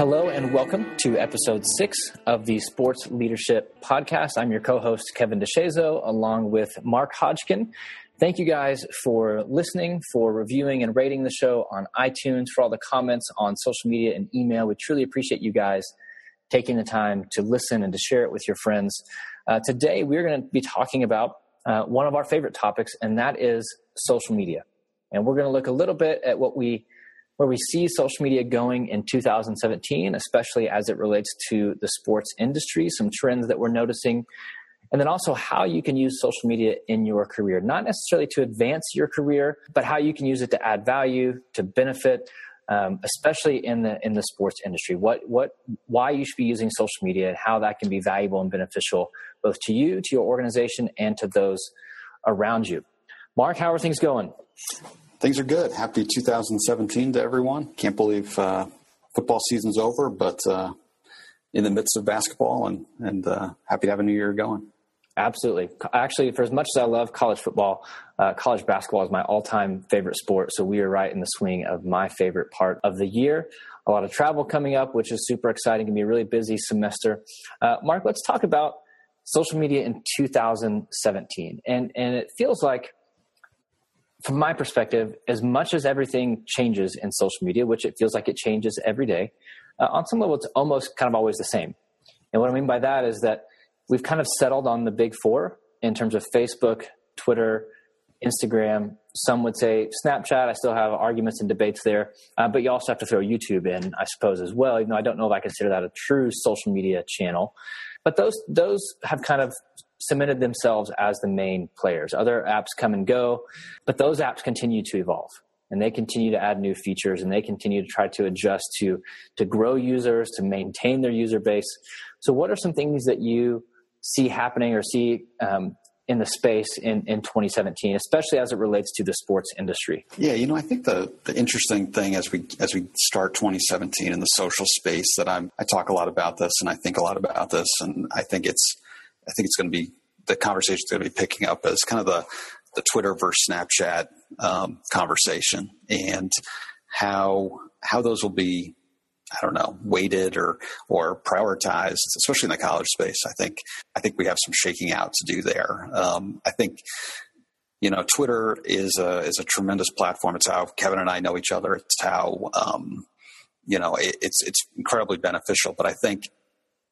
Hello and welcome to episode six of the Sports Leadership Podcast. I'm your co-host Kevin DeShazo, along with Mark Hodgkin. Thank you guys for listening, for reviewing and rating the show on iTunes, for all the comments on social media and email. We truly appreciate you guys taking the time to listen and to share it with your friends. Uh, today, we're going to be talking about uh, one of our favorite topics, and that is social media. And we're going to look a little bit at what we where we see social media going in 2017, especially as it relates to the sports industry, some trends that we're noticing, and then also how you can use social media in your career, not necessarily to advance your career, but how you can use it to add value, to benefit, um, especially in the in the sports industry. What what why you should be using social media and how that can be valuable and beneficial both to you, to your organization, and to those around you. Mark, how are things going? Things are good. Happy 2017 to everyone. Can't believe uh, football season's over, but uh, in the midst of basketball, and and uh, happy to have a new year going. Absolutely. Actually, for as much as I love college football, uh, college basketball is my all-time favorite sport. So we are right in the swing of my favorite part of the year. A lot of travel coming up, which is super exciting. Going to be a really busy semester. Uh, Mark, let's talk about social media in 2017, and and it feels like from my perspective, as much as everything changes in social media, which it feels like it changes every day, uh, on some level, it's almost kind of always the same. And what I mean by that is that we've kind of settled on the big four in terms of Facebook, Twitter, Instagram. Some would say Snapchat. I still have arguments and debates there, uh, but you also have to throw YouTube in, I suppose, as well. Even though I don't know if I consider that a true social media channel, but those those have kind of cemented themselves as the main players. Other apps come and go, but those apps continue to evolve and they continue to add new features and they continue to try to adjust to to grow users, to maintain their user base. So, what are some things that you see happening or see um, in the space in, in 2017, especially as it relates to the sports industry? Yeah, you know, I think the, the interesting thing as we as we start 2017 in the social space that I'm I talk a lot about this and I think a lot about this and I think it's I think it's going to be the conversation is going to be picking up as kind of the the Twitter versus Snapchat um, conversation and how how those will be I don't know weighted or or prioritized, especially in the college space. I think I think we have some shaking out to do there. Um, I think you know Twitter is a is a tremendous platform. It's how Kevin and I know each other. It's how um, you know it, it's it's incredibly beneficial. But I think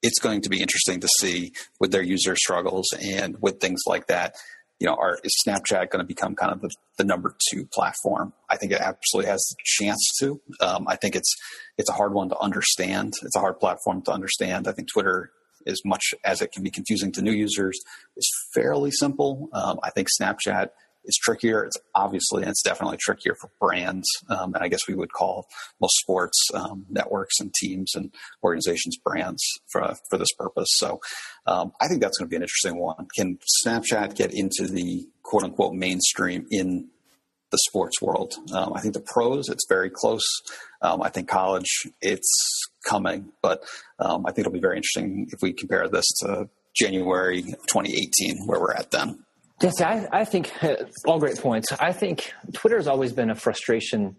it's going to be interesting to see with their user struggles and with things like that. You know, are, is Snapchat going to become kind of the, the, number two platform? I think it absolutely has the chance to. Um, I think it's it's a hard one to understand. It's a hard platform to understand. I think Twitter, as much as it can be confusing to new users, is fairly simple. Um, I think Snapchat is trickier. It's obviously, it's definitely trickier for brands. Um, and I guess we would call most sports um, networks and teams and organizations brands for, for this purpose. So um, I think that's going to be an interesting one. Can Snapchat get into the quote unquote mainstream in the sports world? Um, I think the pros, it's very close. Um, I think college, it's coming, but um, I think it'll be very interesting if we compare this to January 2018, where we're at then. Yes, I, I think all great points. I think Twitter has always been a frustration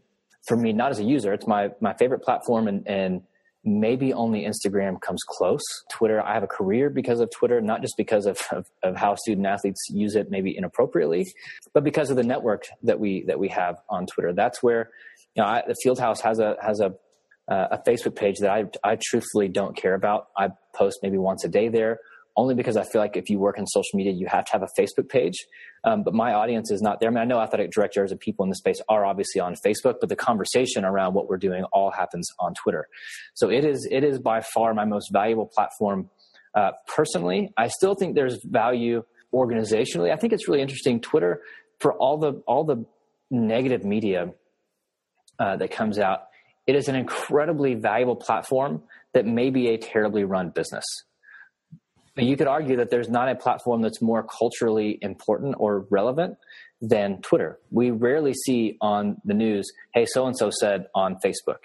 for me, not as a user. It's my my favorite platform, and and maybe only Instagram comes close. Twitter, I have a career because of Twitter, not just because of, of, of, how student athletes use it maybe inappropriately, but because of the network that we that we have on Twitter. That's where you know I, the Fieldhouse has a has a uh, a Facebook page that I I truthfully don't care about. I post maybe once a day there only because I feel like if you work in social media, you have to have a Facebook page. Um, but my audience is not there. I mean, I know athletic directors and people in the space are obviously on Facebook, but the conversation around what we're doing all happens on Twitter. So it is it is by far my most valuable platform. Uh, personally, I still think there's value organizationally. I think it's really interesting. Twitter for all the all the negative media uh, that comes out, it is an incredibly valuable platform that may be a terribly run business you could argue that there's not a platform that's more culturally important or relevant than Twitter. We rarely see on the news, hey, so and so said on Facebook.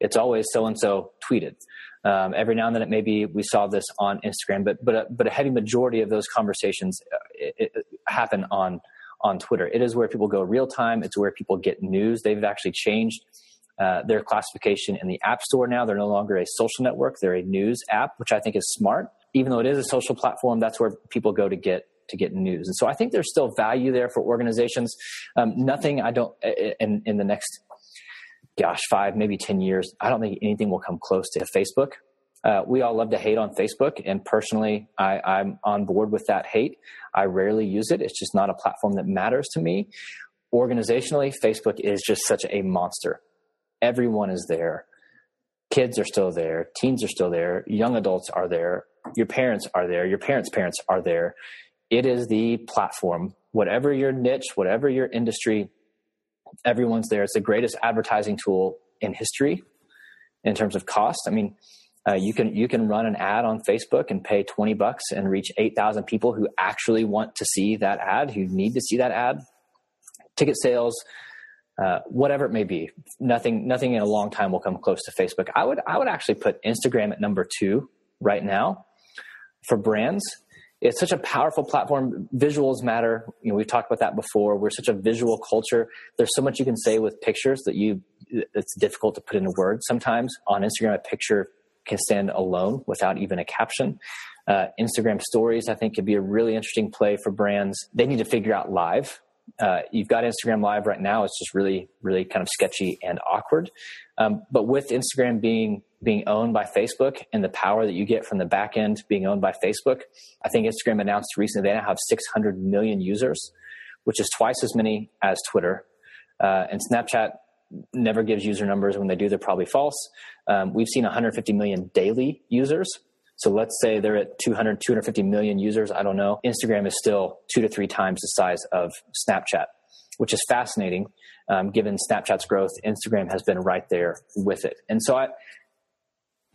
It's always so and so tweeted. Um, every now and then, it maybe we saw this on Instagram, but but a, but a heavy majority of those conversations uh, it, it happen on on Twitter. It is where people go real time. It's where people get news. They've actually changed uh, their classification in the App Store now. They're no longer a social network; they're a news app, which I think is smart. Even though it is a social platform, that's where people go to get to get news. And so I think there's still value there for organizations. Um, nothing I don't in in the next gosh five maybe ten years. I don't think anything will come close to Facebook. Uh, we all love to hate on Facebook, and personally, I, I'm on board with that hate. I rarely use it; it's just not a platform that matters to me. Organizationally, Facebook is just such a monster. Everyone is there. Kids are still there. Teens are still there. Young adults are there. Your parents are there. Your parents' parents are there. It is the platform. Whatever your niche, whatever your industry, everyone's there. It's the greatest advertising tool in history in terms of cost. I mean, uh, you can you can run an ad on Facebook and pay twenty bucks and reach eight thousand people who actually want to see that ad, who need to see that ad. Ticket sales, uh, whatever it may be, nothing nothing in a long time will come close to Facebook. I would I would actually put Instagram at number two right now for brands. It's such a powerful platform. Visuals matter. You know, we've talked about that before. We're such a visual culture. There's so much you can say with pictures that you it's difficult to put into words sometimes. On Instagram, a picture can stand alone without even a caption. Uh, Instagram stories, I think, could be a really interesting play for brands. They need to figure out live. Uh, you've got Instagram Live right now. It's just really, really kind of sketchy and awkward. Um, but with Instagram being being owned by Facebook and the power that you get from the back end being owned by Facebook, I think Instagram announced recently they now have 600 million users, which is twice as many as Twitter. Uh, and Snapchat never gives user numbers. When they do, they're probably false. Um, we've seen 150 million daily users. So let's say they're at 200, 250 million users. I don't know. Instagram is still two to three times the size of Snapchat, which is fascinating. Um, given Snapchat's growth, Instagram has been right there with it. And so I,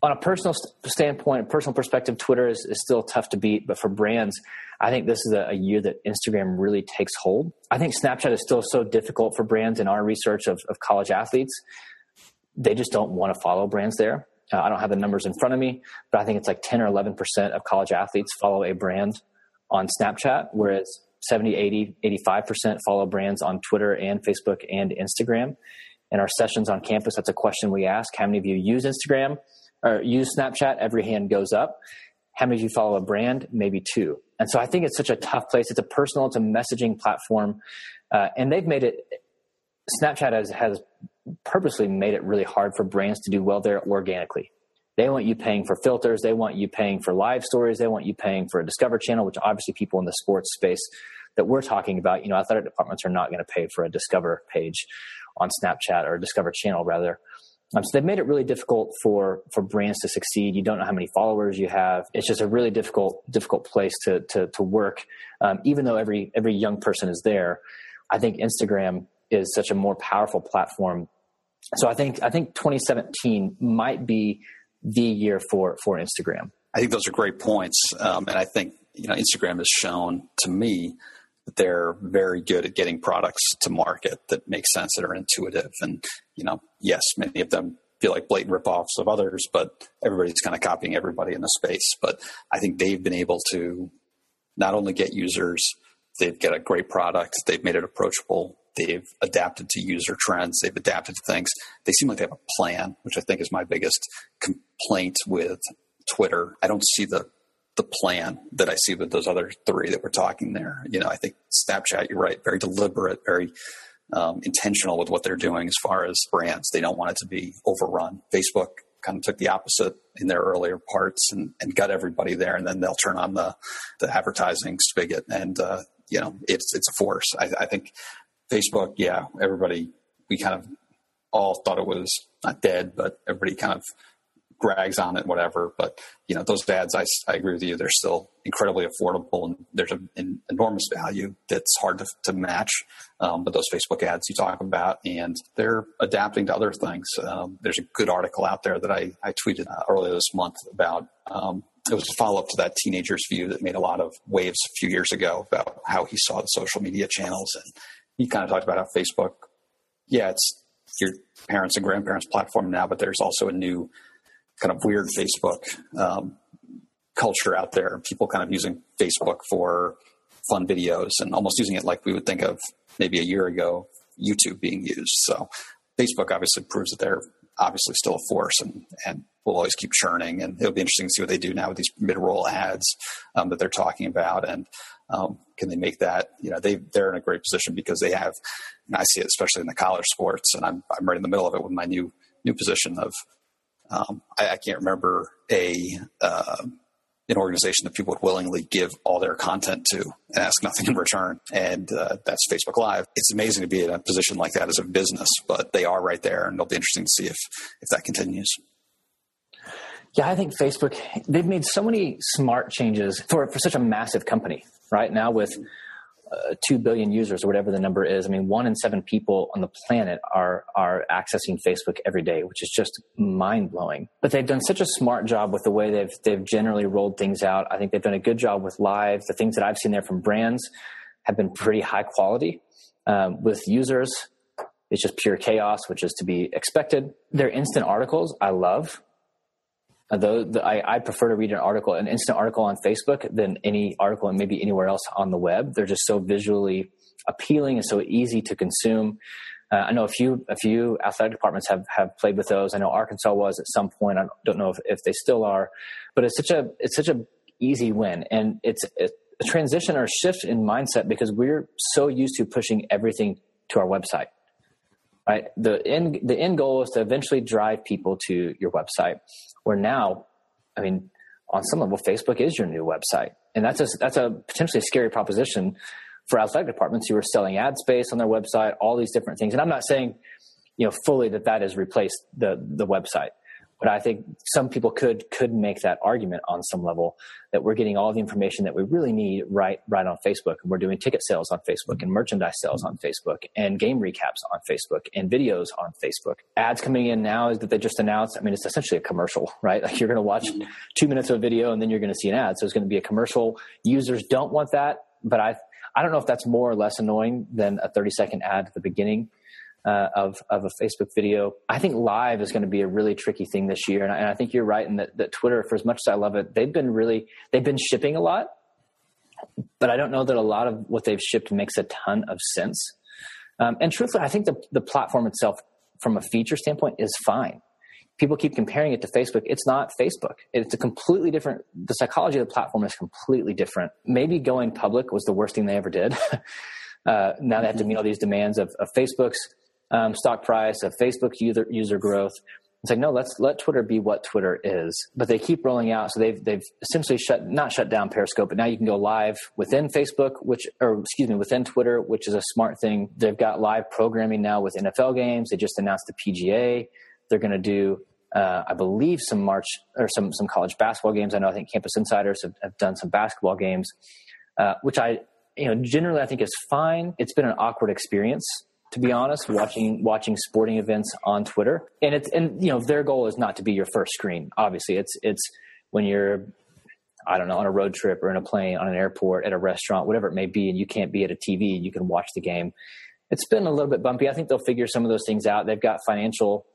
on a personal standpoint, personal perspective, Twitter is, is still tough to beat. But for brands, I think this is a, a, year that Instagram really takes hold. I think Snapchat is still so difficult for brands in our research of, of college athletes. They just don't want to follow brands there. Uh, I don't have the numbers in front of me, but I think it's like 10 or 11% of college athletes follow a brand on Snapchat, whereas 70, 80, 85% follow brands on Twitter and Facebook and Instagram. In our sessions on campus, that's a question we ask. How many of you use Instagram or use Snapchat? Every hand goes up. How many of you follow a brand? Maybe two. And so I think it's such a tough place. It's a personal, it's a messaging platform. Uh, and they've made it, Snapchat has, has purposely made it really hard for brands to do well there organically. They want you paying for filters. They want you paying for live stories. They want you paying for a Discover channel, which obviously people in the sports space that we're talking about, you know, athletic departments are not going to pay for a Discover page on Snapchat or Discover channel rather. Um, so they've made it really difficult for for brands to succeed. You don't know how many followers you have. It's just a really difficult difficult place to to, to work. Um, even though every every young person is there, I think Instagram is such a more powerful platform. So I think I think 2017 might be the year for for Instagram. I think those are great points, um, and I think you know Instagram has shown to me that they're very good at getting products to market that make sense that are intuitive and you know yes many of them feel like blatant ripoffs of others but everybody's kind of copying everybody in the space but i think they've been able to not only get users they've got a great product they've made it approachable they've adapted to user trends they've adapted to things they seem like they have a plan which i think is my biggest complaint with twitter i don't see the the plan that I see with those other three that we're talking there. You know, I think Snapchat, you're right, very deliberate, very um, intentional with what they're doing as far as brands. They don't want it to be overrun. Facebook kind of took the opposite in their earlier parts and, and got everybody there, and then they'll turn on the the advertising spigot, and uh, you know, it's it's a force. I, I think Facebook, yeah, everybody, we kind of all thought it was not dead, but everybody kind of Grags on it, whatever. But you know, those ads, I, I agree with you. They're still incredibly affordable, and there's a, an enormous value that's hard to, to match. Um, but those Facebook ads you talk about, and they're adapting to other things. Um, there's a good article out there that I, I tweeted uh, earlier this month about. Um, it was a follow up to that teenager's view that made a lot of waves a few years ago about how he saw the social media channels, and he kind of talked about how Facebook, yeah, it's your parents and grandparents' platform now, but there's also a new kind of weird Facebook um, culture out there. People kind of using Facebook for fun videos and almost using it like we would think of maybe a year ago YouTube being used. So Facebook obviously proves that they're obviously still a force and, and will always keep churning. And it'll be interesting to see what they do now with these mid-roll ads um, that they're talking about. And um, can they make that? You know, they they're in a great position because they have. And I see it especially in the college sports, and I'm I'm right in the middle of it with my new new position of. Um, I, I, can't remember a uh, an organization that people would willingly give all their content to and ask nothing in return. And uh, that's Facebook Live. It's amazing to be in a position like that as a business, but they are right there, and it'll be interesting to see if if that continues. Yeah, I think Facebook, they've made so many smart changes for, for such a massive company, right? Now with uh, 2 billion users or whatever the number is. I mean, one in seven people on the planet are, are accessing Facebook every day, which is just mind blowing. But they've done such a smart job with the way they've, they've generally rolled things out. I think they've done a good job with live. The things that I've seen there from brands have been pretty high quality. Um, with users, it's just pure chaos, which is to be expected. Their instant articles, I love. Though the, I, I, prefer to read an article, an instant article on Facebook than any article and maybe anywhere else on the web. They're just so visually appealing and so easy to consume. Uh, I know a few a few athletic departments have have played with those. I know Arkansas was at some point. I don't know if, if they still are, but it's such a it's such a easy win, and it's a transition or shift in mindset because we're so used to pushing everything to our website right? The end, the end goal is to eventually drive people to your website. Where now, I mean, on some level, Facebook is your new website, and that's a that's a potentially scary proposition for athletic departments who are selling ad space on their website, all these different things. And I'm not saying, you know, fully that that has replaced the the website, but I think some people could could make that argument on some level that we're getting all the information that we really need right right on Facebook, and we're doing ticket sales on Facebook, and merchandise sales on Facebook, and game recaps on Facebook, and videos on Facebook. Ads coming in now is that they just announced. I mean, it's essentially a commercial, right? Like you're going to watch two minutes of a video, and then you're going to see an ad. So it's going to be a commercial. Users don't want that, but I I don't know if that's more or less annoying than a 30 second ad at the beginning uh, of of a Facebook video. I think live is going to be a really tricky thing this year, and I, and I think you're right in that, that Twitter, for as much as I love it, they've been really they've been shipping a lot, but I don't know that a lot of what they've shipped makes a ton of sense. Um, and truthfully, I think the the platform itself, from a feature standpoint, is fine. People keep comparing it to Facebook. It's not Facebook. It's a completely different. The psychology of the platform is completely different. Maybe going public was the worst thing they ever did. uh, now they have to meet all these demands of, of Facebook's um, stock price, of Facebook user user growth. It's like no, let's let Twitter be what Twitter is. But they keep rolling out, so they've they've essentially shut not shut down Periscope, but now you can go live within Facebook, which or excuse me, within Twitter, which is a smart thing. They've got live programming now with NFL games. They just announced the PGA. They're going to do uh, I believe some March or some some college basketball games. I know I think Campus Insiders have, have done some basketball games, uh, which I you know generally I think is fine. It's been an awkward experience to be honest, watching watching sporting events on Twitter. And it's and you know their goal is not to be your first screen. Obviously, it's it's when you're I don't know on a road trip or in a plane on an airport at a restaurant, whatever it may be, and you can't be at a TV, and you can watch the game. It's been a little bit bumpy. I think they'll figure some of those things out. They've got financial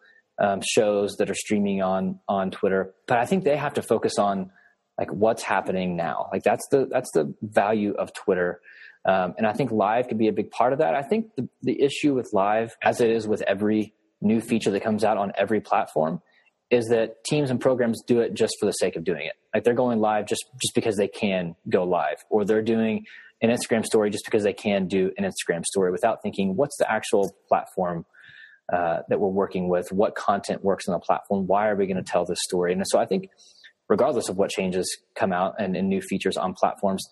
um, shows that are streaming on on Twitter, but I think they have to focus on like what's happening now. Like that's the that's the value of Twitter um, and I think live could be a big part of that. I think the, the issue with live, as it is with every new feature that comes out on every platform, is that teams and programs do it just for the sake of doing it. Like they're going live just just because they can go live, or they're doing an Instagram story just because they can do an Instagram story without thinking what's the actual platform uh, that we're working with, what content works on the platform, why are we going to tell this story? And so I think, regardless of what changes come out and, and new features on platforms,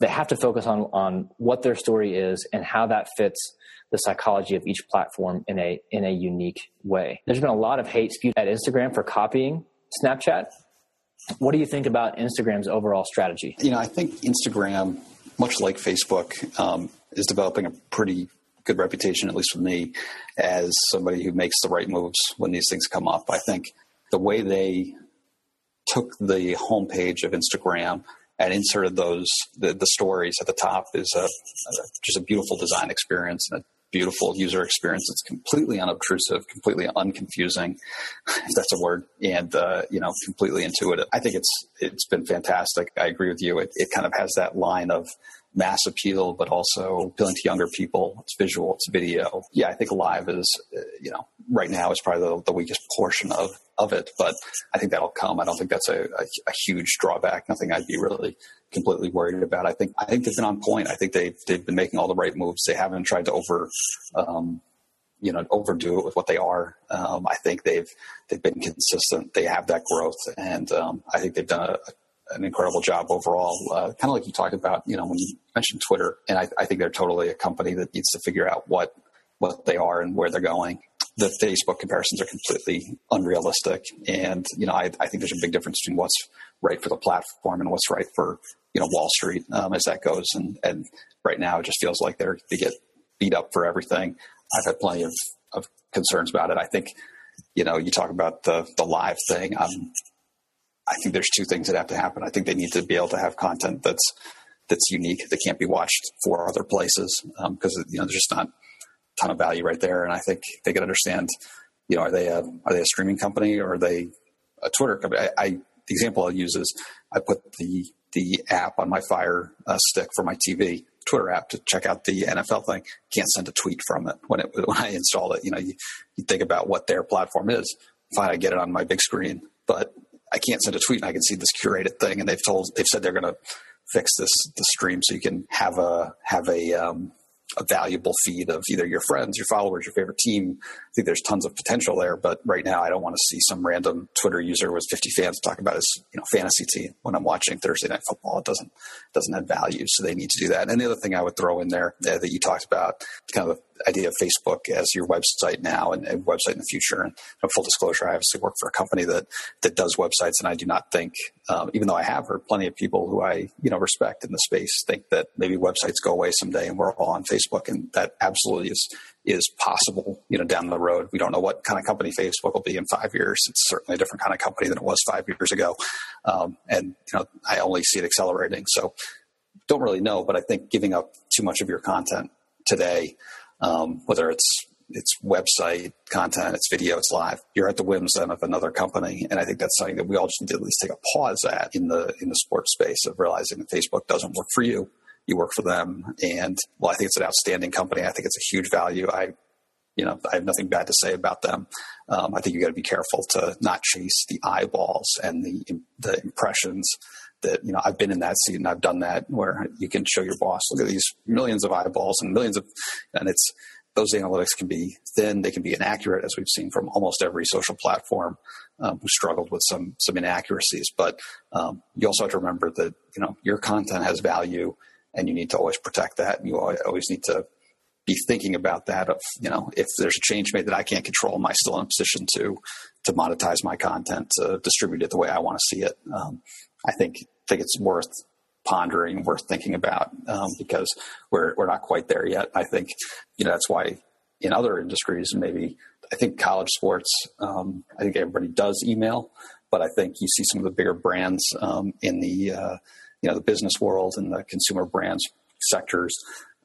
they have to focus on on what their story is and how that fits the psychology of each platform in a in a unique way. There's been a lot of hate spewed at Instagram for copying Snapchat. What do you think about Instagram's overall strategy? You know, I think Instagram, much like Facebook, um, is developing a pretty good reputation, at least with me, as somebody who makes the right moves when these things come up. I think the way they took the homepage of Instagram and inserted those the, the stories at the top is a, a, just a beautiful design experience and a beautiful user experience. It's completely unobtrusive, completely unconfusing, if that's a word, and uh, you know, completely intuitive. I think it's it's been fantastic. I agree with you. It, it kind of has that line of mass appeal, but also appealing to younger people. It's visual, it's video. Yeah, I think live is, uh, you know, right now is probably the, the, weakest portion of of it. But I think that'll come. I don't think that's a, a, a, huge drawback. Nothing I'd be really completely worried about. I think I think they've been on point. I think they've they've been making all the right moves. They haven't tried to over. Um, you know, overdo it with what they are. Um, I think they've they've been consistent. They have that growth, and um, I think they've done a, an incredible job overall. Uh, kind of like you talked about, you know, when you mentioned Twitter, and I, I, think they're totally a company that needs to figure out what what they are and where they're going. The Facebook comparisons are completely unrealistic, and you know, I, I think there's a big difference between what's right for the platform and what's right for you know Wall Street um, as that goes. And and right now, it just feels like they're they get beat up for everything. I've had plenty of, of concerns about it. I think, you know, you talk about the the live thing. Um, I think there's two things that have to happen. I think they need to be able to have content that's that's unique that can't be watched for other places because um, you know there's just not a ton of value right there. And I think they can understand, you know, are they a are they a streaming company or are they a Twitter company? I, I the example I'll use is I put the the app on my Fire uh, Stick for my TV, Twitter app to check out the NFL thing. Can't send a tweet from it when it when I installed it. You know, you, you think about what their platform is. Fine, I get it on my big screen, but I can't send a tweet and I can see this curated thing. And they've told they've said they're going to fix this the stream so you can have a have a um, a valuable feed of either your friends, your followers, your favorite team. Think there's tons of potential there, but right now I don't want to see some random Twitter user with 50 fans talk about his you know fantasy team when I'm watching Thursday night football. It doesn't doesn't add value, so they need to do that. And the other thing I would throw in there uh, that you talked about, kind of the idea of Facebook as your website now and, and website in the future. And you know, full disclosure, I obviously work for a company that that does websites, and I do not think, um, even though I have heard plenty of people who I you know respect in the space, think that maybe websites go away someday and we're all on Facebook, and that absolutely is is possible. You know, down the road, we don't know what kind of company Facebook will be in five years. It's certainly a different kind of company than it was five years ago, um, and you know, I only see it accelerating. So, don't really know, but I think giving up too much of your content today, um, whether it's it's website content, it's video, it's live. You're at the whims then of another company, and I think that's something that we all just need to at least take a pause at in the in the sports space of realizing that Facebook doesn't work for you you work for them. And well, I think it's an outstanding company. I think it's a huge value. I, you know, I have nothing bad to say about them. Um, I think you got to be careful to not chase the eyeballs and the the impressions that you know I've been in that seat and I've done that where you can show your boss look at these millions of eyeballs and millions of and it's those analytics can be thin they can be inaccurate as we've seen from almost every social platform um, who struggled with some some inaccuracies but um, you also have to remember that you know your content has value and you need to always protect that. And you always need to be thinking about that. Of you know, if there's a change made that I can't control, am I still in a position to to monetize my content, to distribute it the way I want to see it? Um, I think think it's worth pondering, worth thinking about um, because we're we're not quite there yet. I think you know that's why in other industries maybe I think college sports. Um, I think everybody does email, but I think you see some of the bigger brands um, in the uh, you know the business world and the consumer brands sectors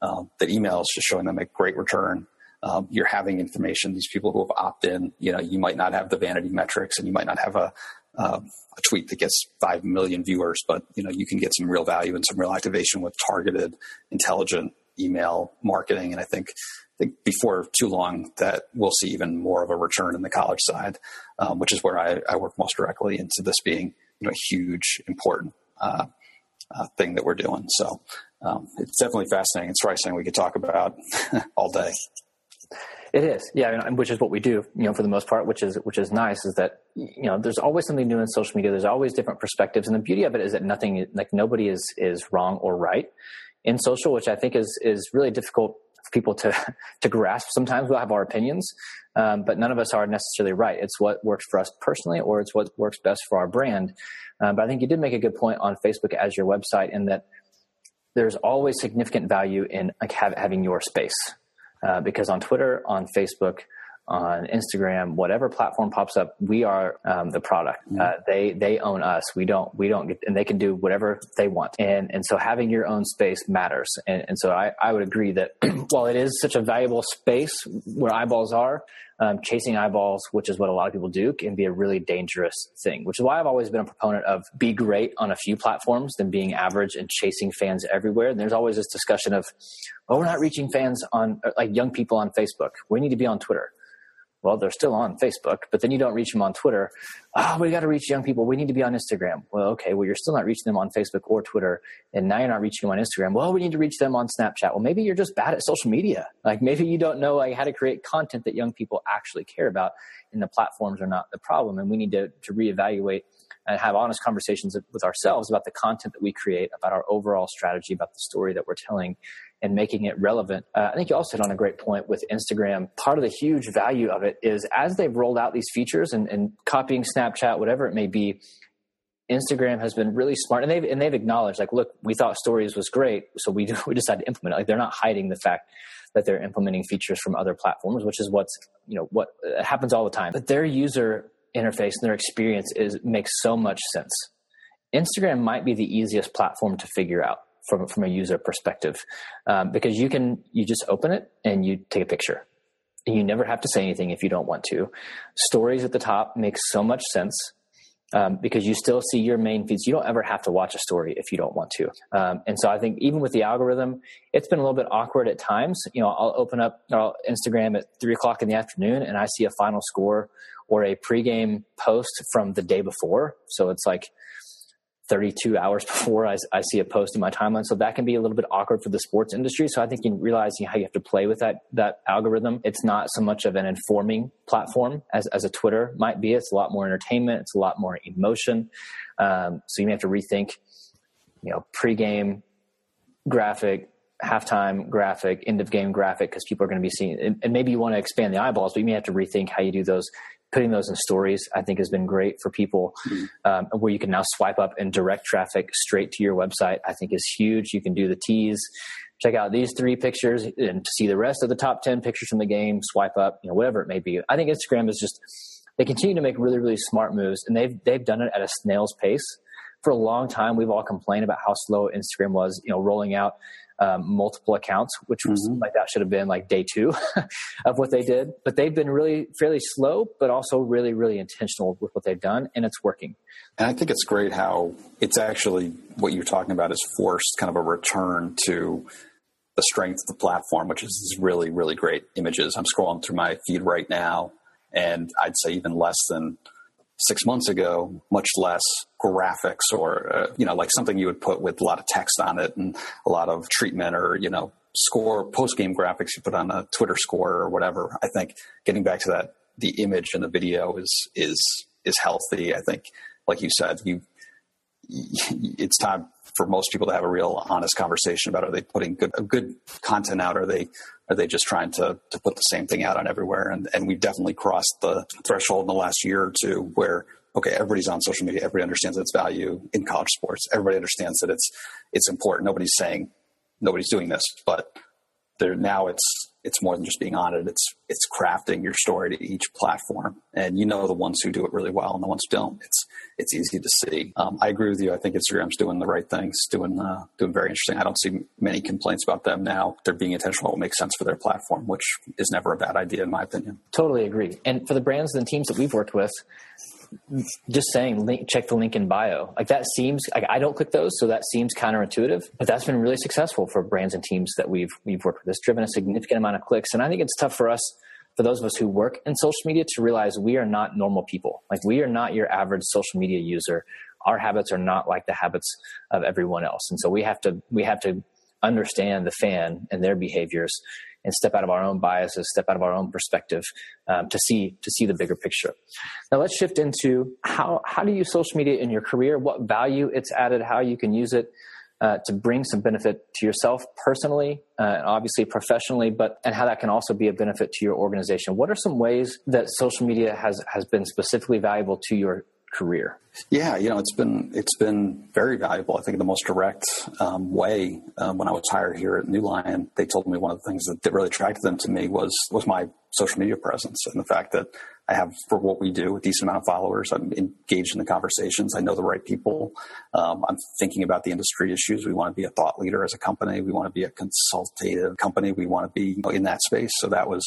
um, that email is just showing them a great return. Um, you're having information. These people who have opted in, you know, you might not have the vanity metrics, and you might not have a uh, a tweet that gets five million viewers, but you know you can get some real value and some real activation with targeted, intelligent email marketing. And I think, I think before too long that we'll see even more of a return in the college side, um, which is where I, I, work most directly into this being you know huge, important uh, uh, thing that we're doing. So um, it's definitely fascinating. It's probably something we could talk about all day. It is, yeah, which is what we do, you know, for the most part. Which is which is nice. Is that you know, there's always something new in social media. There's always different perspectives, and the beauty of it is that nothing, like nobody is is wrong or right in social, which I think is is really difficult people to to grasp. Sometimes we'll have our opinions, um, but none of us are necessarily right. It's what works for us personally, or it's what works best for our brand. Uh, but I think you did make a good point on Facebook as your website in that there's always significant value in like, have, having your space. Uh, because on Twitter, on Facebook, on Instagram, whatever platform pops up, we are um, the product. Mm-hmm. Uh, they they own us. We don't we don't get, and they can do whatever they want. And and so having your own space matters. And, and so I, I would agree that while it is such a valuable space where eyeballs are, um, chasing eyeballs, which is what a lot of people do, can be a really dangerous thing. Which is why I've always been a proponent of be great on a few platforms than being average and chasing fans everywhere. And there's always this discussion of, well, we're not reaching fans on like young people on Facebook. We need to be on Twitter Well, they're still on Facebook, but then you don't reach them on Twitter. Oh, we got to reach young people. We need to be on Instagram. Well, okay. Well, you're still not reaching them on Facebook or Twitter. And now you're not reaching them on Instagram. Well, we need to reach them on Snapchat. Well, maybe you're just bad at social media. Like maybe you don't know like how to create content that young people actually care about and the platforms are not the problem. And we need to, to reevaluate and have honest conversations with ourselves about the content that we create, about our overall strategy, about the story that we're telling, and making it relevant. Uh, I think you also hit on a great point with Instagram. Part of the huge value of it is as they've rolled out these features and, and copying Snapchat, whatever it may be, Instagram has been really smart, and they've and they've acknowledged like, look, we thought stories was great, so we we decided to implement it. Like they're not hiding the fact that they're implementing features from other platforms, which is what's you know what happens all the time. But their user interface and their experience is makes so much sense. Instagram might be the easiest platform to figure out from from a user perspective um, because you can you just open it and you take a picture. And you never have to say anything if you don't want to. Stories at the top makes so much sense um, because you still see your main feeds. You don't ever have to watch a story if you don't want to. Um, and so i think even with the algorithm it's been a little bit awkward at times. You know i'll open up I'll instagram at three o'clock in the afternoon and i see a final score or a pregame post from the day before. So it's like 32 hours before I, I, see a post in my timeline. So that can be a little bit awkward for the sports industry. So I think in realizing how you have to play with that, that algorithm, it's not so much of an informing platform as, as a Twitter might be. It's a lot more entertainment. It's a lot more emotion. Um, so you may have to rethink, you know, pregame graphic, halftime graphic, end of game graphic, because people are going to be seeing, and, and maybe you want to expand the eyeballs, but you may have to rethink how you do those putting those in stories i think has been great for people. Mm-hmm. um, where you can now swipe up and direct traffic straight to your website i think is huge. You can do the tease. Check out these three pictures and see the rest of the top 10 pictures from the game swipe up you know whatever it may be. I think instagram is just they continue to make really really smart moves and they've they've done it at a snail's pace. For a long time we've all complained about how slow instagram was you know rolling out um, multiple accounts, which was mm-hmm. like that should have been like day two of what they did. But they've been really fairly slow, but also really, really intentional with what they've done, and it's working. And I think it's great how it's actually what you're talking about is forced kind of a return to the strength of the platform, which is really, really great images. I'm scrolling through my feed right now, and I'd say even less than six months ago, much less graphics or, uh, you know, like something you would put with a lot of text on it and a lot of treatment or, you know, score post game graphics you put on a Twitter score or whatever. I think getting back to that, the image and the video is, is, is healthy. I think, like you said, you, it's time for most people to have a real honest conversation about are they putting good good content out? Are they are they just trying to to put the same thing out on everywhere? And and we've definitely crossed the threshold in the last year or two where okay, everybody's on social media. Everybody understands its value in college sports. Everybody understands that it's it's important. Nobody's saying nobody's doing this, but there now it's it's more than just being on it. It's it's crafting your story to each platform, and you know the ones who do it really well and the ones who don't. It's it's easy to see. Um, I agree with you. I think Instagram's doing the right things, doing uh, doing very interesting. I don't see many complaints about them now. They're being intentional. It makes sense for their platform, which is never a bad idea in my opinion. Totally agree. And for the brands and teams that we've worked with, just saying link, check the link in bio. Like that seems like i don't click those so that seems counterintuitive but that's been really successful for brands and teams that we've we've worked with. It's driven a significant amount of clicks and i think it's tough for us for those of us who work in social media to realize we are not normal people. Like we are not your average social media user. Our habits are not like the habits of everyone else and so we have to we have to understand the fan and their behaviors and step out of our own biases, step out of our own perspective um, to see to see the bigger picture. Now let's shift into how how do you use social media in your career? What value it's added? How you can use it uh, to bring some benefit to yourself personally, uh, and obviously professionally, but and how that can also be a benefit to your organization. What are some ways that social media has has been specifically valuable to your career? Yeah, you know, it's been it's been very valuable. I think the most direct um, way um, when I was hired here at NeuLion, they told me one of the things that, that really attracted them to me was was my social media presence and the fact that I have for what we do a decent amount of followers. I'm engaged in the conversations. I know the right people. Um, I'm thinking about the industry issues. We want to be a thought leader as a company. We want to be a consultative company. We want to be you know, in that space. So that was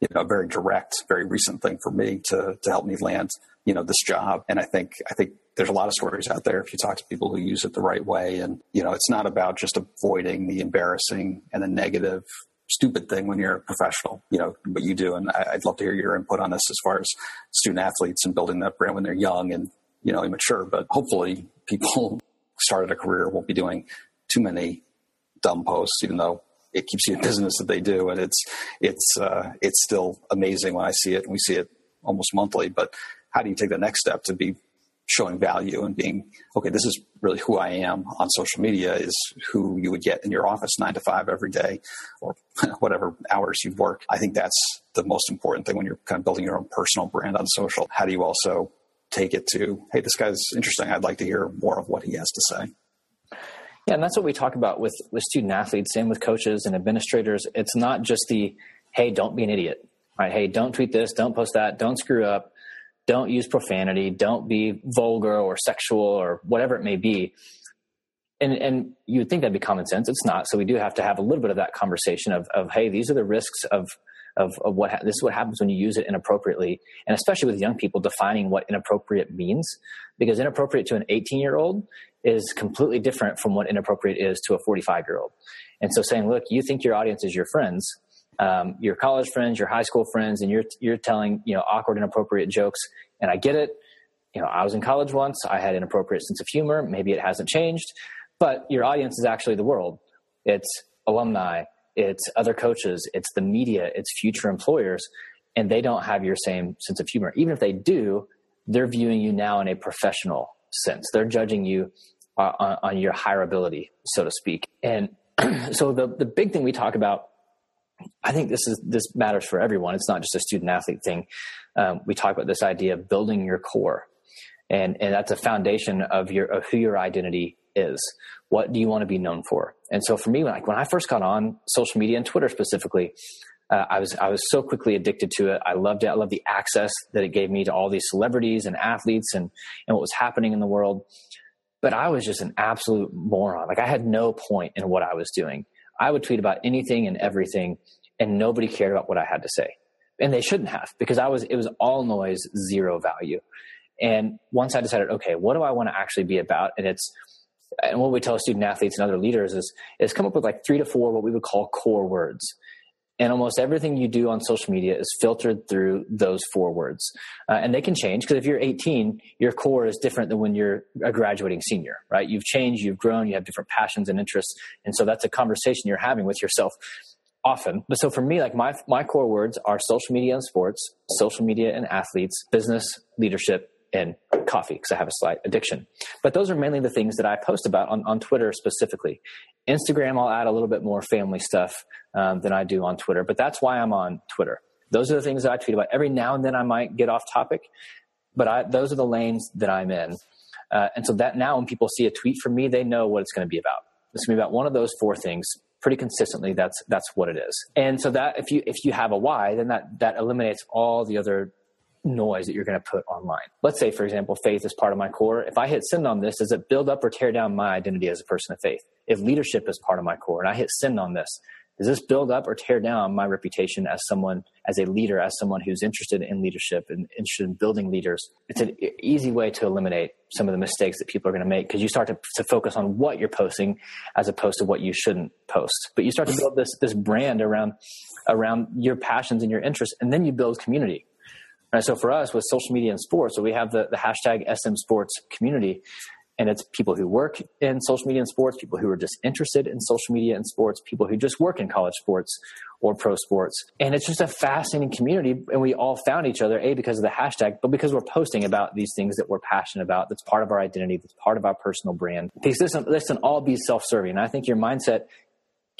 you know a very direct, very recent thing for me to to help me land you know this job and i think i think there's a lot of stories out there if you talk to people who use it the right way and you know it's not about just avoiding the embarrassing and the negative stupid thing when you're a professional, you know, what you do. And I, would love to hear your input on this as far as student athletes and building that brand when they're young and, you know, immature. But hopefully people started a career won't be doing too many dumb posts, even though it keeps you in business that they do. And it's, it's, uh, it's still amazing when I see it and we see it almost monthly, but how do you take the next step to be showing value and being okay this is really who i am on social media is who you would get in your office nine to five every day or whatever hours you work. I think that's the most important thing when you're kind of building your own personal brand on social. How do you also take it to hey this guy's interesting. I'd like to hear more of what he has to say. Yeah and that's what we talk about with with student athletes and with coaches and administrators. It's not just the hey don't be an idiot right? Hey don't tweet this don't post that don't screw up don't use profanity. Don't be vulgar or sexual or whatever it may be. And and you would think that'd be common sense. It's not. So we do have to have a little bit of that conversation of of hey these are the risks of of, of what ha- this is what happens when you use it inappropriately. And especially with young people defining what inappropriate means because inappropriate to an 18 year old is completely different from what inappropriate is to a 45 year old and so saying look you think your audience is your friends um, your college friends, your high school friends, and you're you're telling you know awkward, inappropriate jokes. And I get it. You know, I was in college once. I had an appropriate sense of humor. Maybe it hasn't changed, but your audience is actually the world. It's alumni. It's other coaches. It's the media. It's future employers, and they don't have your same sense of humor. Even if they do, they're viewing you now in a professional sense. They're judging you uh, on, on your hireability, so to speak. And so the the big thing we talk about I think this is this matters for everyone. It's not just a student athlete thing. Um, we talk about this idea of building your core, and and that's a foundation of your of who your identity is. What do you want to be known for? And so for me, like when I first got on social media and Twitter specifically, uh, I was I was so quickly addicted to it. I loved it. I loved the access that it gave me to all these celebrities and athletes and and what was happening in the world. But I was just an absolute moron. Like I had no point in what I was doing. I would tweet about anything and everything, and nobody cared about what I had to say. And they shouldn't have because I was, it was all noise, zero value. And once I decided, okay, what do I want to actually be about? And it's, and what we tell student athletes and other leaders is, is come up with like three to four, what we would call core words and almost everything you do on social media is filtered through those four words uh, and they can change because if you're 18 your core is different than when you're a graduating senior right you've changed you've grown you have different passions and interests and so that's a conversation you're having with yourself often but so for me like my my core words are social media and sports social media and athletes business leadership and coffee because I have a slight addiction. But those are mainly the things that I post about on, on Twitter specifically. Instagram, I'll add a little bit more family stuff um, than I do on Twitter, but that's why I'm on Twitter. Those are the things that I tweet about. Every now and then I might get off topic, but I, those are the lanes that I'm in. Uh, and so that now when people see a tweet from me, they know what it's going to be about. It's going to be about one of those four things pretty consistently. That's, that's what it is. And so that if you, if you have a why, then that, that eliminates all the other noise that you're going to put online. Let's say, for example, faith is part of my core. If I hit send on this, does it build up or tear down my identity as a person of faith? If leadership is part of my core and I hit send on this, does this build up or tear down my reputation as someone, as a leader, as someone who's interested in leadership and interested in building leaders? It's an easy way to eliminate some of the mistakes that people are going to make because you start to, to focus on what you're posting as opposed to what you shouldn't post. But you start to build this, this brand around, around your passions and your interests, and then you build community Right, so for us with social media and sports, so we have the, the hashtag SM Sports community, and it's people who work in social media and sports, people who are just interested in social media and sports, people who just work in college sports or pro sports. And it's just a fascinating community. And we all found each other, A, because of the hashtag, but because we're posting about these things that we're passionate about, that's part of our identity, that's part of our personal brand. Because this, can all be self serving. And I think your mindset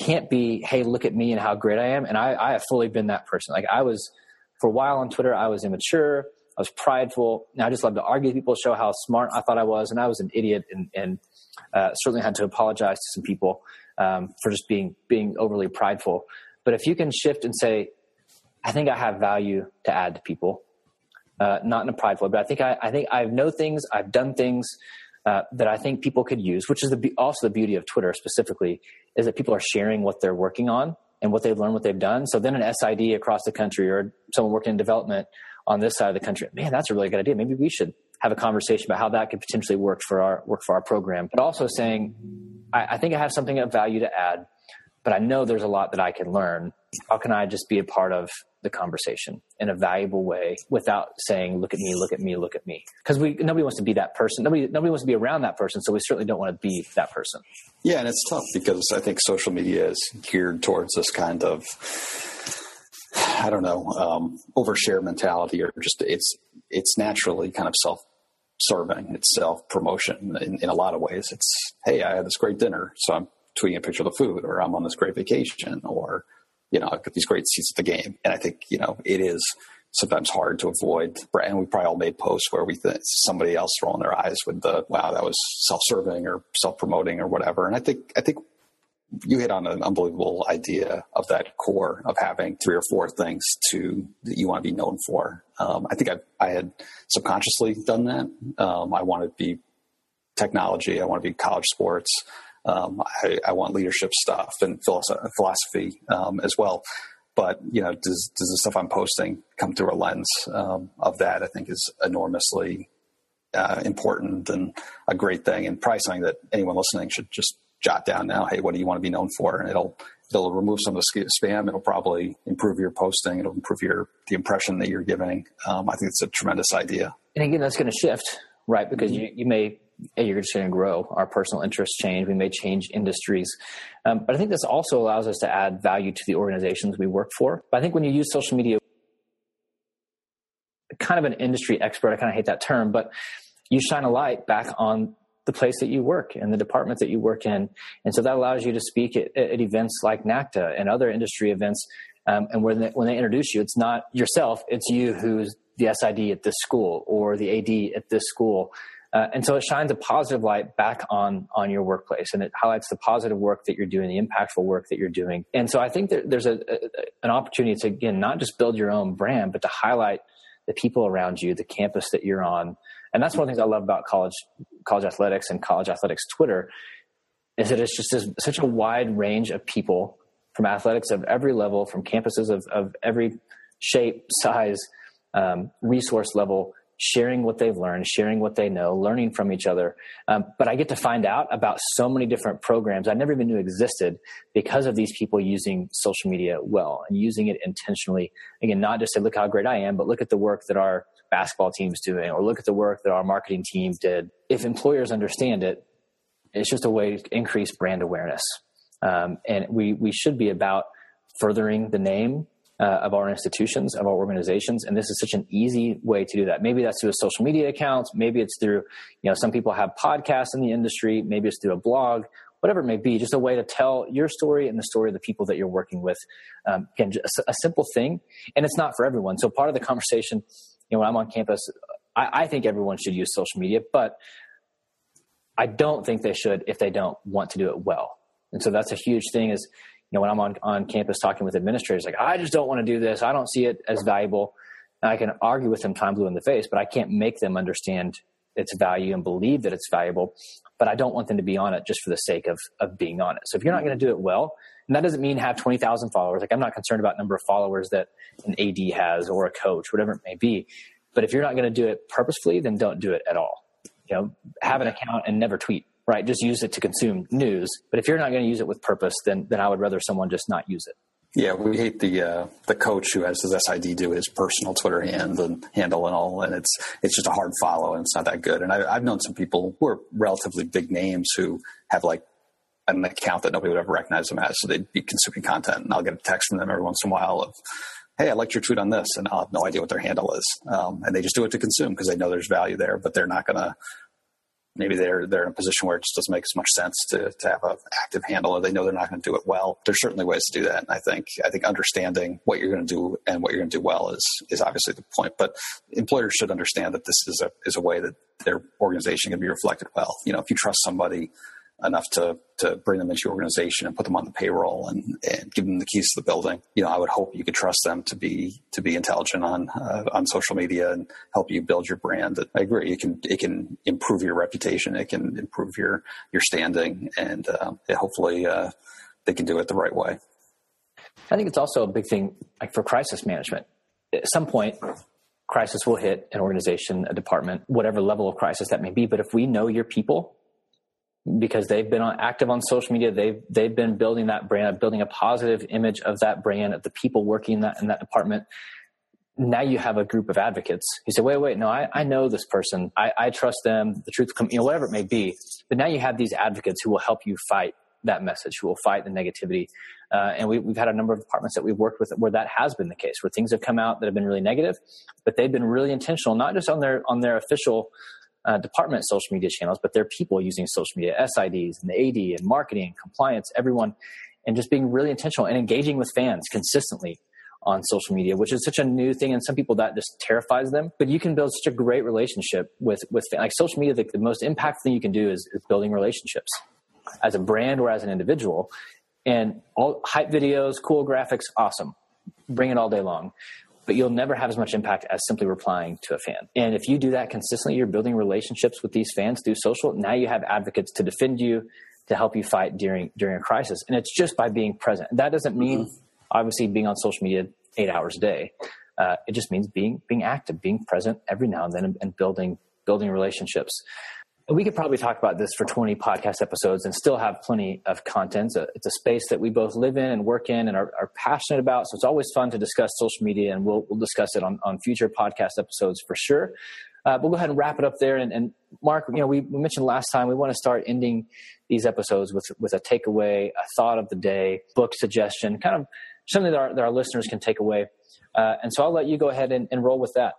can't be, hey, look at me and how great I am. And I, I have fully been that person. Like I was for a while on Twitter, I was immature. I was prideful. And I just love to argue with people, show how smart I thought I was. And I was an idiot and, and uh, certainly had to apologize to some people um, for just being, being overly prideful. But if you can shift and say, I think I have value to add to people, uh, not in a prideful, but I think I, I think I know things, I've done things uh, that I think people could use, which is the, also the beauty of Twitter specifically, is that people are sharing what they're working on and what they've learned, what they've done. So then an SID across the country or someone working in development on this side of the country, man, that's a really good idea. Maybe we should have a conversation about how that could potentially work for our work for our program. But also saying, I, I think I have something of value to add. but I know there's a lot that I can learn. How can I just be a part of the conversation in a valuable way without saying, look at me, look at me, look at me? Because we, nobody wants to be that person. Nobody, nobody wants to be around that person. So we certainly don't want to be that person. Yeah. And it's tough because I think social media is geared towards this kind of, I don't know, um, overshare mentality or just it's, it's naturally kind of self serving. It's self promotion in, in a lot of ways. It's, Hey, I had this great dinner. So I'm tweeting a picture of the food or I'm on this great vacation or, you know, I've got these great seats at the game. And I think, you know, it is sometimes hard to avoid. And we probably all made posts where we think somebody else rolling their eyes with the, wow, that was self-serving or self-promoting or whatever. And I think, I think you hit on an unbelievable idea of that core of having three or four things to that you want to be known for. Um, I think I, I had subconsciously done that. Um, I want to be technology. I want to be college sports. Um, I, I, want leadership stuff and philosophy um, as well. But you know, does does the stuff I'm posting come through a lens um, of that? I think is enormously uh, important and a great thing, and probably something that anyone listening should just jot down now. Hey, what do you want to be known for? And it'll it'll remove some of the spam. It'll probably improve your posting. It'll improve your the impression that you're giving. Um, I think it's a tremendous idea. And again, that's going to shift, right? Because mm-hmm. you you may you're just going to grow. Our personal interests change. We may change industries. Um, but I think this also allows us to add value to the organizations we work for. But I think when you use social media, kind of an industry expert, I kind of hate that term, but you shine a light back on the place that you work and the department that you work in. And so that allows you to speak at, at events like NACDA and other industry events. Um, and when they, when they introduce you, it's not yourself, it's you who's the SID at this school or the AD at this school. Uh, and so it shines a positive light back on on your workplace, and it highlights the positive work that you're doing, the impactful work that you're doing. And so I think that there's a, a an opportunity to again not just build your own brand, but to highlight the people around you, the campus that you're on. And that's one of the things I love about college college athletics and college athletics Twitter is that it's just such a wide range of people from athletics of every level, from campuses of, of every shape, size, um, resource level sharing what they've learned, sharing what they know, learning from each other. Um, but I get to find out about so many different programs I never even knew existed because of these people using social media well and using it intentionally. Again, not just say, look how great I am, but look at the work that our basketball team's doing or look at the work that our marketing team did. If employers understand it, it's just a way to increase brand awareness. Um, and we, we should be about furthering the name uh, of our institutions, of our organizations. And this is such an easy way to do that. Maybe that's through a social media account. Maybe it's through, you know, some people have podcasts in the industry. Maybe it's through a blog, whatever it may be, just a way to tell your story and the story of the people that you're working with. Um, again, a simple thing. And it's not for everyone. So part of the conversation, you know, when I'm on campus, I, I think everyone should use social media, but I don't think they should if they don't want to do it well. And so that's a huge thing is, you know, when I'm on, on campus talking with administrators, like, I just don't want to do this. I don't see it as valuable. And I can argue with them time blue in the face, but I can't make them understand its value and believe that it's valuable. But I don't want them to be on it just for the sake of, of being on it. So if you're not going to do it well, and that doesn't mean have 20,000 followers. Like I'm not concerned about number of followers that an AD has or a coach, whatever it may be. But if you're not going to do it purposefully, then don't do it at all. You know, have an account and never tweet right? Just use it to consume news. But if you're not going to use it with purpose, then then I would rather someone just not use it. Yeah, we hate the uh, the coach who has his SID do his personal Twitter hand and handle and all, and it's it's just a hard follow and it's not that good. And I, I've known some people who are relatively big names who have like an account that nobody would ever recognize them as, so they'd be consuming content, and I'll get a text from them every once in a while of, "Hey, I liked your tweet on this," and I'll have no idea what their handle is, um, and they just do it to consume because they know there's value there, but they're not going to maybe they're they're in a position where it just doesn't make as much sense to to have an active handle or they know they're not going to do it well. There's certainly ways to do that. And I think I think understanding what you're going to do and what you're going to do well is is obviously the point. But employers should understand that this is a is a way that their organization can be reflected well. You know, if you trust somebody enough to to bring them into your organization and put them on the payroll and, and give them the keys to the building. You know, I would hope you could trust them to be to be intelligent on uh, on social media and help you build your brand. I agree. It can it can improve your reputation. It can improve your your standing, and uh, hopefully uh, they can do it the right way. I think it's also a big thing, like for crisis management. At some point, crisis will hit an organization, a department, whatever level of crisis that may be. But if we know your people because they've been on, active on social media. They've they've been building that brand, building a positive image of that brand, of the people working in that in that department. Now you have a group of advocates. You say, wait, wait, no, I, I know this person. I, I trust them. The truth, come, you know, whatever it may be. But now you have these advocates who will help you fight that message, who will fight the negativity. Uh, and we, have had a number of departments that we've worked with where that has been the case, where things have come out that have been really negative, but they've been really intentional, not just on their on their official uh, department social media channels, but they're people using social media, SIDs and the AD and marketing, compliance, everyone, and just being really intentional and engaging with fans consistently on social media, which is such a new thing, and some people that just terrifies them. But you can build such a great relationship with with like social media. The, the most impactful thing you can do is, is building relationships as a brand or as an individual. And all hype videos, cool graphics, awesome. Bring it all day long. But you'll never have as much impact as simply replying to a fan. And if you do that consistently, you're building relationships with these fans through social. Now you have advocates to defend you, to help you fight during during a crisis. And it's just by being present. That doesn't mean mm-hmm. obviously being on social media eight hours a day. Uh, it just means being being active, being present every now and then, and, and building building relationships we could probably talk about this for 20 podcast episodes and still have plenty of content. It's a, space that we both live in and work in and are, are, passionate about. So it's always fun to discuss social media, and we'll, we'll discuss it on, on future podcast episodes for sure. Uh, we'll go ahead and wrap it up there. And, and Mark, you know, we, we, mentioned last time we want to start ending these episodes with with a takeaway, a thought of the day, book suggestion, kind of something that our, that our listeners can take away. Uh, and so I'll let you go ahead and, and roll with that.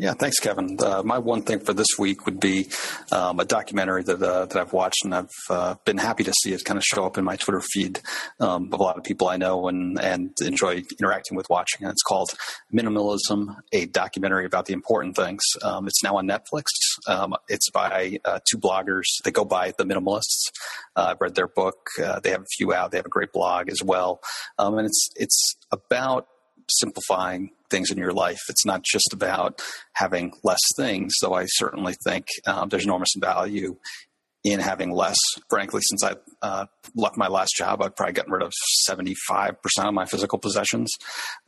Yeah, thanks, Kevin. Uh, my one thing for this week would be um, a documentary that uh, that I've watched and I've uh, been happy to see it kind of show up in my Twitter feed um, of a lot of people I know and and enjoy interacting with watching. And it's called Minimalism: A Documentary About the Important Things. Um, it's now on Netflix. Um, it's by uh, two bloggers. They go by the Minimalists. Uh, I've read their book. Uh, they have a few out. They have a great blog as well, um, and it's it's about simplifying things in your life. It's not just about having less things, though I certainly think um, there's enormous value in having less. Frankly, since I uh, left my last job, I've probably gotten rid of 75% of my physical possessions.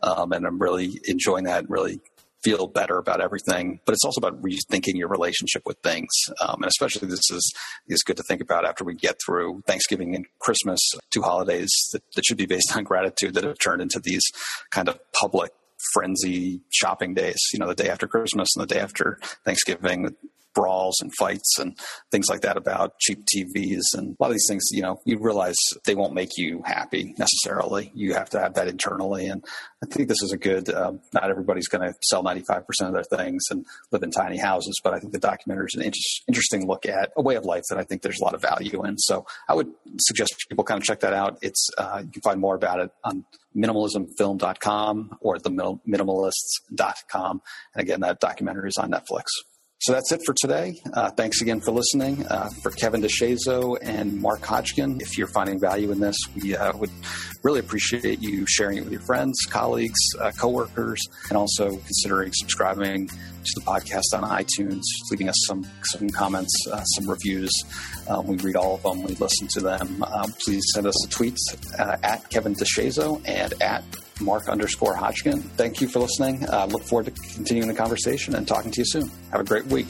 Um, and I'm really enjoying that, really feel better about everything. But it's also about rethinking your relationship with things. Um, and especially this is, is good to think about after we get through Thanksgiving and Christmas, two holidays that, that should be based on gratitude that have turned into these kind of public frenzy shopping days, you know, the day after Christmas and the day after Thanksgiving, brawls and fights and things like that about cheap TVs and a lot of these things, you know, you realize they won't make you happy necessarily. You have to have that internally. And I think this is a good, um, not everybody's going to sell 95% of their things and live in tiny houses, but I think the documentary is an inter- interesting look at a way of life that I think there's a lot of value in. So I would suggest people kind of check that out. It's, uh, you can find more about it on minimalismfilm.com or the minimalists.com. And again, that documentary is on Netflix. So that's it for today. Uh, thanks again for listening. Uh, for Kevin DeShazo and Mark Hodgkin, if you're finding value in this, we uh, would really appreciate you sharing it with your friends, colleagues, uh, coworkers, and also considering subscribing to the podcast on iTunes, leaving us some some comments, uh, some reviews. Um, we read all of them. We listen to them. Um, please send us a tweet uh, at Kevin DeShazo and at Mark underscore Hodgkin. Thank you for listening. Uh, look forward to continuing the conversation and talking to you soon. Have a great week.